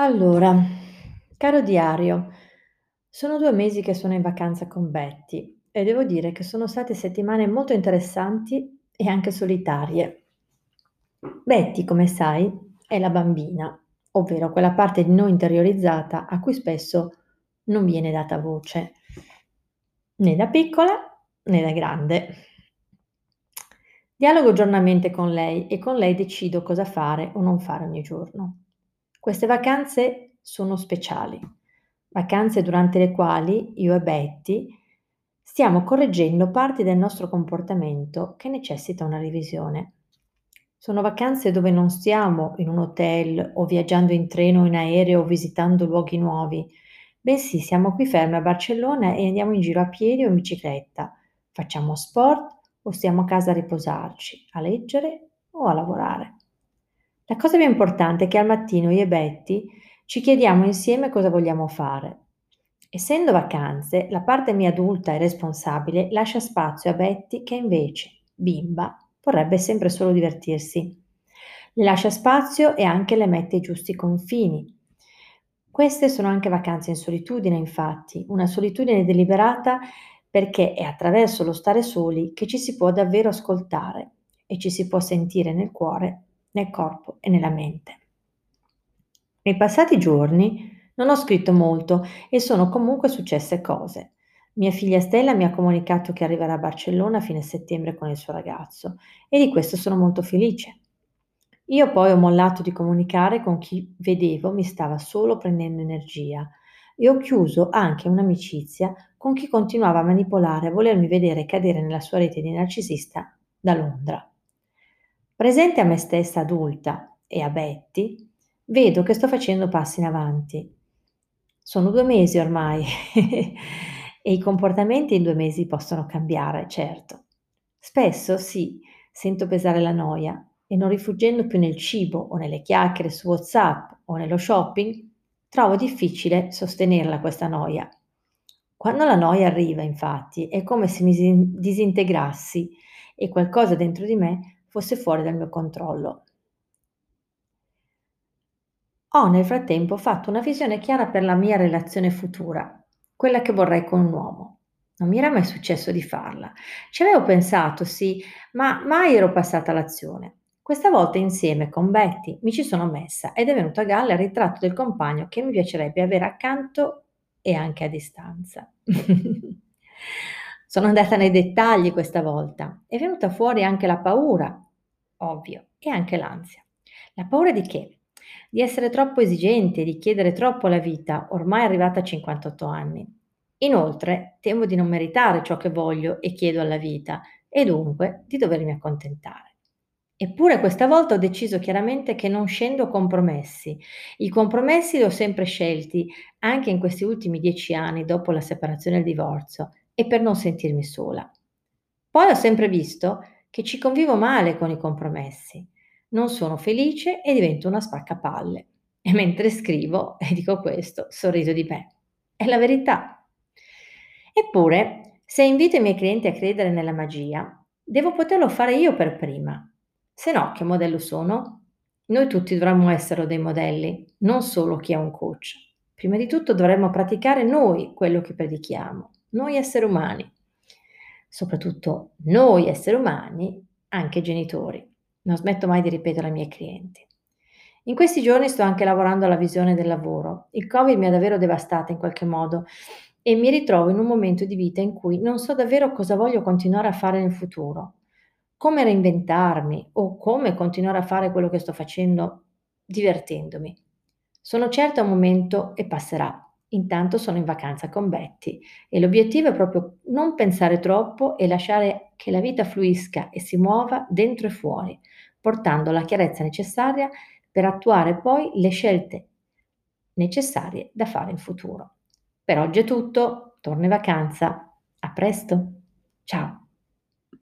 Allora, caro diario, sono 2 mesi che sono in vacanza con Betty e devo dire che sono state settimane molto interessanti e anche solitarie. Betty, come sai, è la bambina, ovvero quella parte di noi interiorizzata a cui spesso non viene data voce, né da piccola né da grande. Dialogo giornalmente con lei e con lei decido cosa fare o non fare ogni giorno. Queste vacanze sono speciali, vacanze durante le quali io e Betty stiamo correggendo parti del nostro comportamento che necessita una revisione. Sono vacanze dove non stiamo in un hotel o viaggiando in treno o in aereo o visitando luoghi nuovi, bensì siamo qui fermi a Barcellona e andiamo in giro a piedi o in bicicletta, facciamo sport o stiamo a casa a riposarci, a leggere o a lavorare. La cosa più importante è che al mattino io e Betty ci chiediamo insieme cosa vogliamo fare. Essendo vacanze, la parte mia adulta e responsabile lascia spazio a Betty che invece, bimba, vorrebbe sempre solo divertirsi. Le lascia spazio e anche le mette i giusti confini. Queste sono anche vacanze in solitudine, infatti, una solitudine deliberata perché è attraverso lo stare soli che ci si può davvero ascoltare e ci si può sentire nel cuore nel corpo e nella mente. Nei passati giorni non ho scritto molto e sono comunque successe cose. Mia figlia Stella mi ha comunicato che arriverà a Barcellona a fine settembre con il suo ragazzo e di questo sono molto felice. Io poi ho mollato di comunicare con chi vedevo mi stava solo prendendo energia e ho chiuso anche un'amicizia con chi continuava a manipolare, a volermi vedere cadere nella sua rete di narcisista da Londra. Presente a me stessa adulta e a Betty, vedo che sto facendo passi in avanti. Sono due mesi ormai e i comportamenti in due mesi possono cambiare, certo. Spesso sì, sento pesare la noia e non rifuggendo più nel cibo o nelle chiacchiere su WhatsApp o nello shopping, trovo difficile sostenerla questa noia. Quando la noia arriva, infatti, è come se mi disintegrassi e qualcosa dentro di me fosse fuori dal mio controllo. Ho nel frattempo fatto una visione chiara per la mia relazione futura, quella che vorrei con un uomo. Non mi era mai successo di farla. Ci avevo pensato, sì, ma mai ero passata all'azione. Questa volta insieme con Betty mi ci sono messa ed è venuto a galla il ritratto del compagno che mi piacerebbe avere accanto e anche a distanza. Sono andata nei dettagli questa volta. È venuta fuori anche la paura, ovvio, e anche l'ansia. La paura di che? Di essere troppo esigente, di chiedere troppo alla vita, ormai arrivata a 58 anni. Inoltre, temo di non meritare ciò che voglio e chiedo alla vita e dunque di dovermi accontentare. Eppure questa volta ho deciso chiaramente che non scendo compromessi. I compromessi li ho sempre scelti, anche in questi ultimi dieci anni dopo la separazione e il divorzio, e per non sentirmi sola. Poi ho sempre visto che ci convivo male con i compromessi. Non sono felice e divento una spaccapalle. E mentre scrivo e dico questo, sorrido di me. È la verità. Eppure, se invito i miei clienti a credere nella magia, devo poterlo fare io per prima. Se no, che modello sono? Noi tutti dovremmo essere dei modelli, non solo chi è un coach. Prima di tutto dovremmo praticare noi quello che predichiamo noi esseri umani, soprattutto noi esseri umani, anche genitori. Non smetto mai di ripetere ai miei clienti. In questi giorni sto anche lavorando alla visione del lavoro. Il Covid mi ha davvero devastata in qualche modo e mi ritrovo in un momento di vita in cui non so davvero cosa voglio continuare a fare nel futuro, come reinventarmi o come continuare a fare quello che sto facendo divertendomi. Sono certa un momento e passerà, Intanto sono in vacanza con Betty e l'obiettivo è proprio non pensare troppo e lasciare che la vita fluisca e si muova dentro e fuori, portando la chiarezza necessaria per attuare poi le scelte necessarie da fare in futuro. Per oggi è tutto, torno in vacanza, a presto, ciao!